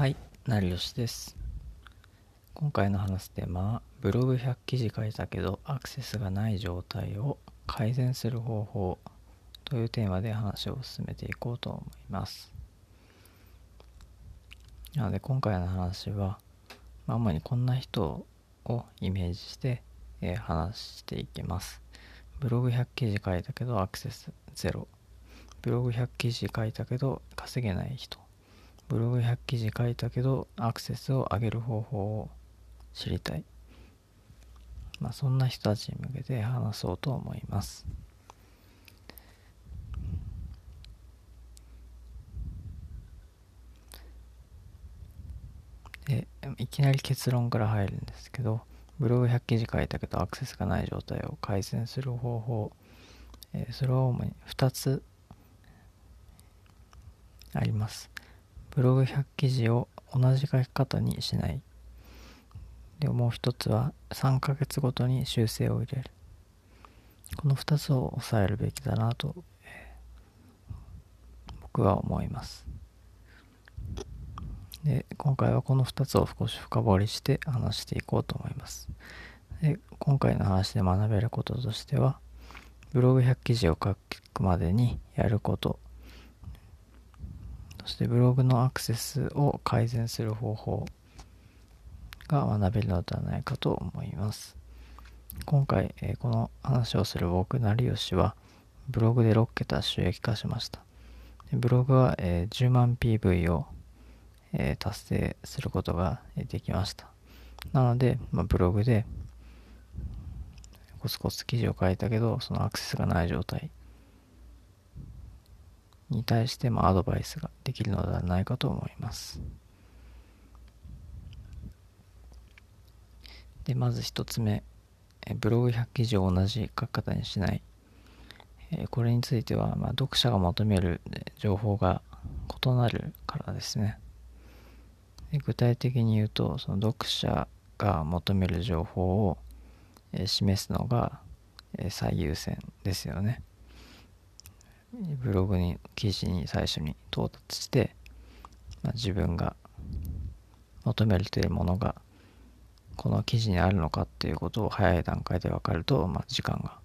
はい、成吉です。今回の話すテーマは、ブログ100記事書いたけどアクセスがない状態を改善する方法というテーマで話を進めていこうと思います。なので今回の話は、まあ、主にこんな人をイメージして、え話していきます。ブログ100記事書いたけどアクセスゼロ。ブログ100記事書いたけど稼げない人。ブログ100記事書いたけどアクセスを上げる方法を知りたい。まあそんな人たちに向けて話そうと思います。で、いきなり結論から入るんですけど、ブログ100記事書いたけどアクセスがない状態を改善する方法、えーそれは主に2つあります。ブログ100記事を同じ書き方にしない。でもう一つは3ヶ月ごとに修正を入れる。この2つを抑えるべきだなと、僕は思います。で、今回はこの2つを少し深掘りして話していこうと思います。で今回の話で学べることとしては、ブログ100記事を書くまでにやること、そしてブログのアクセスを改善する方法が学べるのではないかと思います。今回、えーこの話をする僕、成吉は、ブログで6桁収益化しました。でブログは、えー10万 PV を、えー達成することができました。なので、まあ、ブログでコツコツ記事を書いたけど、そのアクセスがない状態に対して、まあ、アドバイスができるのではないかと思います。で、まず一つ目、えブログ100記事を同じ書き方にしない。えこれについては、まあ、読者が求める情報が異なるからですね。で具体的に言うと、その読者が求める情報を、え示すのが、え最優先ですよね。ブログに記事に最初に到達して、まあ、自分が求めているものがこの記事にあるのかっていうことを早い段階で分かると、まあ、時間が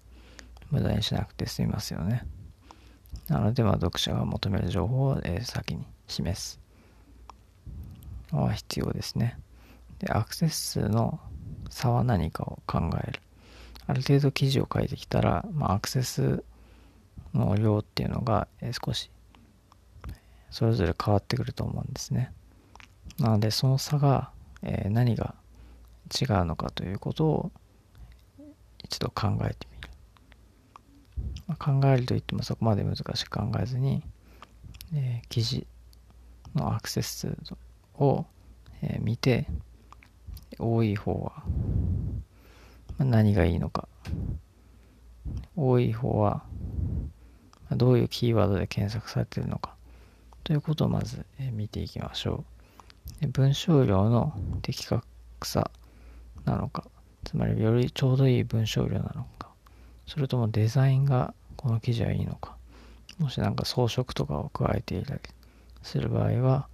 無駄にしなくて済みますよね。なので、まあ、読者が求める情報を、え先に示すのは必要ですね。で、アクセス数の差は何かを考える。ある程度記事を書いてきたら、まあ、アクセスの量っていうのが、少しそれぞれ変わってくると思うんですね。なので、その差が、何が違うのかということを一度考えてみる。考えるといってもそこまで難しく考えずに、え記事のアクセス数を、え見て多い方は、何がいいのか多い方はどういうキーワードで検索されているのか。ということをまず、見ていきましょう。文章量の的確さなのか。つまりよりちょうどいい文章量なのか。それともデザインがこの記事はいいのか。もしなんか装飾とかを加えていたり。する場合は、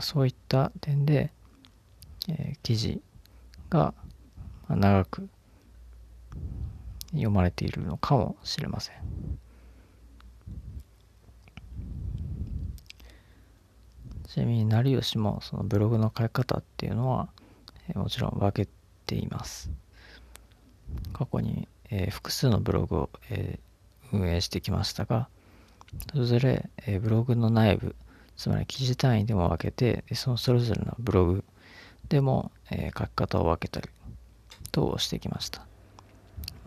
そういった点で、えー記事が長く読まれているのかもしれません。ちなみに成吉もそのブログの書き方っていうのは、えもちろん分けています。過去に、え複数のブログを、え運営してきましたが、それぞれ、えブログの内部、つまり記事単位でも分けて、そのそれぞれのブログでも、え書き方を分けたりとしてきました。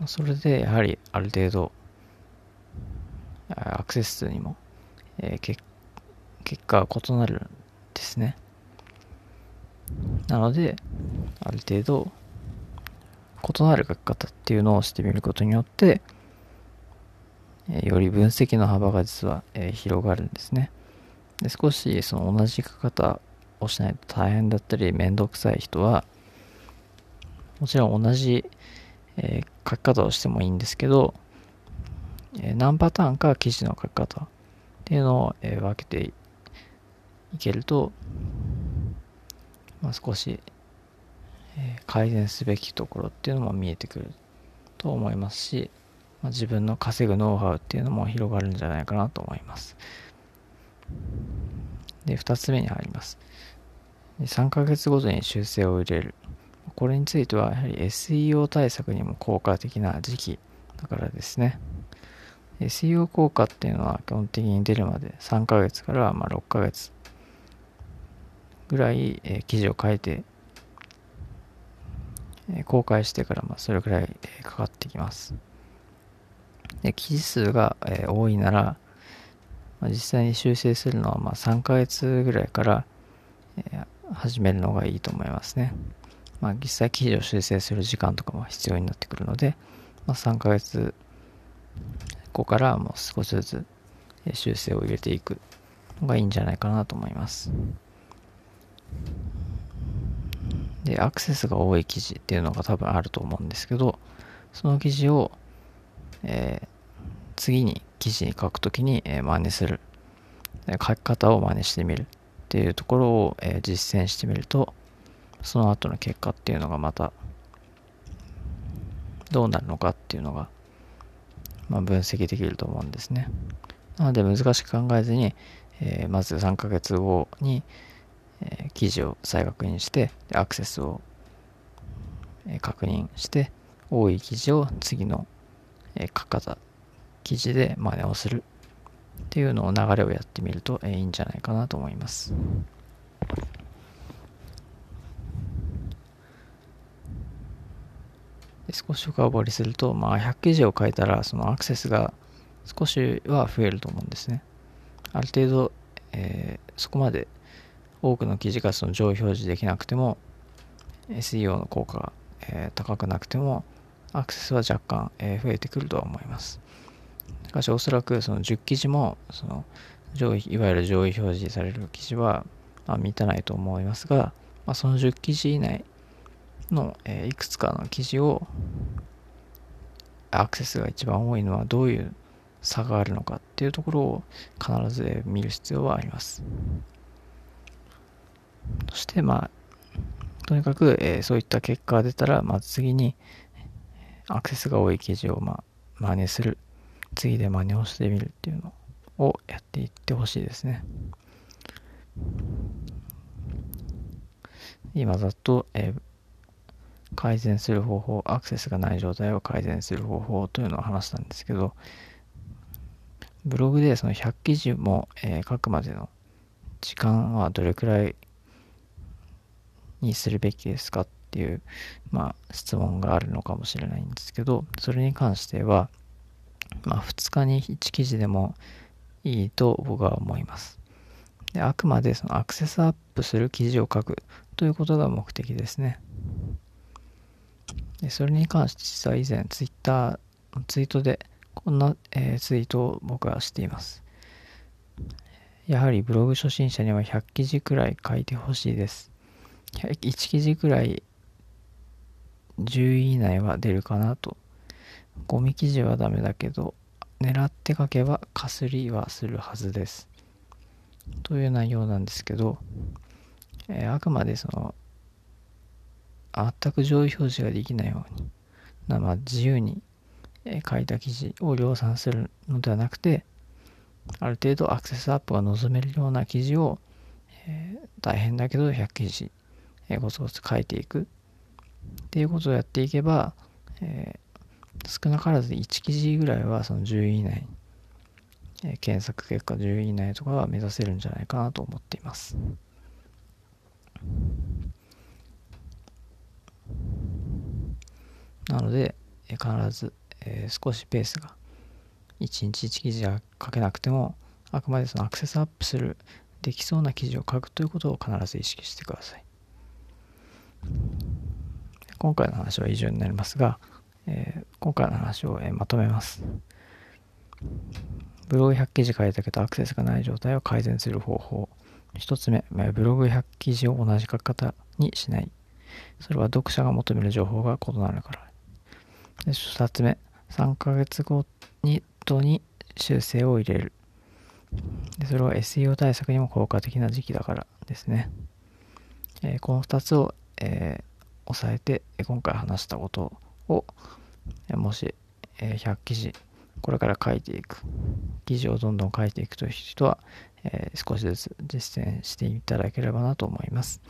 それでやはりある程度、アクセス数にも、えーけ結果が異なるんですね。なので、ある程度、異なる書き方っていうのをしてみることによって、えより分析の幅が実は、え広がるんですね。で少しその同じ書き方をしないと大変だったり面倒くさい人は、もちろん同じ、え書き方をしてもいいんですけど、え何パターンか記事の書き方っていうのを、え分けていけると、まあ、少し、え、改善すべきところっていうのも見えてくると思いますし、まあ、自分の稼ぐノウハウっていうのも広がるんじゃないかなと思います。で、2つ目に入ります。3ヶ月ごとに修正を入れる。これについては、やはり SEO 対策にも効果的な時期だからですね。SEO 効果っていうのは基本的に出るまで3ヶ月からま6ヶ月ぐらい、え記事を書いて、え公開してからまそれぐらい、えかかってきます。で記事数が、え多いなら、まあ実際に修正するのはま3ヶ月ぐらいから、え始めるのがいいと思いますね。まあ、実際記事を修正する時間とかも必要になってくるので、まあ、3ヶ月後からもう少しずつ修正を入れていくのがいいんじゃないかなと思います。で、アクセスが多い記事っていうのが多分あると思うんですけど、その記事を、えー、次に記事に書くときに、えー、真似する。書き方を真似してみるっていうところを、えー、実践してみると、その後の結果っていうのがまたどうなるのかっていうのが、まあ、分析できると思うんですね。なので難しく考えずに、えー、まず3ヶ月後に、記事を再確認して、アクセスを、確認して、多い記事を次の、え書き方、記事で真似をするっていうのを流れをやってみると、いいんじゃないかなと思います。少し深掘りすると、まあ、100記事を書いたら、そのアクセスが少しは増えると思うんですね。ある程度、えー、そこまで多くの記事がその上位表示できなくても、SEO の効果が、えー、高くなくても、アクセスは若干、えー、増えてくるとは思います。しかし、おそらくその10記事も、その上位、いわゆる上位表示される記事は、まあ、満たないと思いますが、まあ、その10記事以内の、えー、いくつかの記事をアクセスが一番多いのはどういう差があるのかっていうところを必ず見る必要はあります。そしてまあとにかく、えー、そういった結果が出たらまず次にアクセスが多い記事をまあ真似する次で真似をしてみるっていうのをやっていってほしいですね。今ざっと、えー改善する方法、アクセスがない状態を改善する方法というのを話したんですけど、ブログでその100記事も、えー、書くまでの時間はどれくらいにするべきですかっていう、まあ、質問があるのかもしれないんですけど、それに関しては、まあ、2日に1記事でもいいと僕は思います。であくまでそのアクセスアップする記事を書くということが目的ですね。でそれに関して実は以前ツイッターツイートでこんな、えー、ツイートを僕はしています。やはりブログ初心者には100記事くらい書いてほしいです。1記事くらい10位以内は出るかなと。ゴミ記事はダメだけど、狙って書けばかすりはするはずです。という内容なんですけど、えー、あくまでその全く上位表示ができないように、まあ、自由に書いた記事を量産するのではなくて、ある程度アクセスアップが望めるような記事を、えー、大変だけど100記事、えー、ごつごつ書いていくっていうことをやっていけば、えー、少なからず1記事ぐらいはその10位以内、え検索結果10位以内とかは目指せるんじゃないかなと思っています。なので、え必ず、えー、少しペースが1日1記事は書けなくてもあくまでそのアクセスアップするできそうな記事を書くということを必ず意識してください今回の話は以上になりますが、えー、今回の話を、えー、まとめます。ブログ100記事書いたけどアクセスがない状態を改善する方法1つ目。ブログ100記事を同じ書き方にしない。それは読者が求める情報が異なるから。で2つ目、3ヶ月ごにとに修正を入れる。でそれは SEO 対策にも効果的な時期だからですね。えこの2つを、え押さえて、今回話したことを、もし、え100記事、これから書いていく、記事をどんどん書いていくという人は、え少しずつ実践していただければなと思います。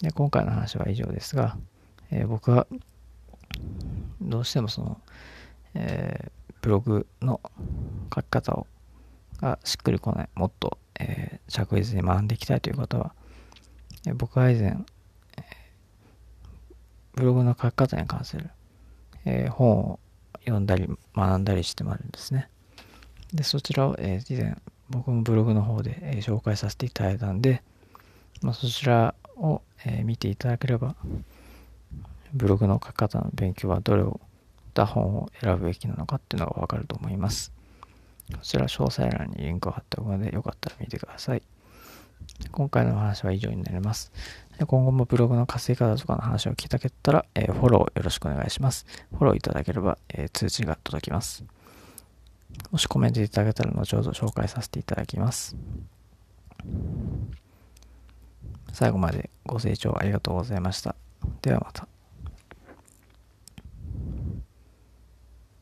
で今回の話は以上ですが、え僕はどうしてもその、えー、ブログの書き方をがしっくりこない、もっと、えー、着実に学んでいきたいという方は、え、僕は以前、ブログの書き方に関する、えー、本を読んだり学んだりしてもらうんですね。で、そちらを、えー、以前僕もブログの方で、えー、紹介させていただいたんで、まあ、そちらを、え、見ていただければ、ブログの書き方の勉強はどれをた本を選ぶべきなのかっていうのがわかると思います。こちら詳細欄にリンクを貼っておくので、よかったら見てください。今回のお話は以上になります。今後もブログの稼ぎ方とかの話を聞いたけったら、えー、フォローよろしくお願いします。フォローいただければ、えー、通知が届きます。もしコメントいただけたら後ほど紹介させていただきます。最後までご清聴ありがとうございました。ではまた。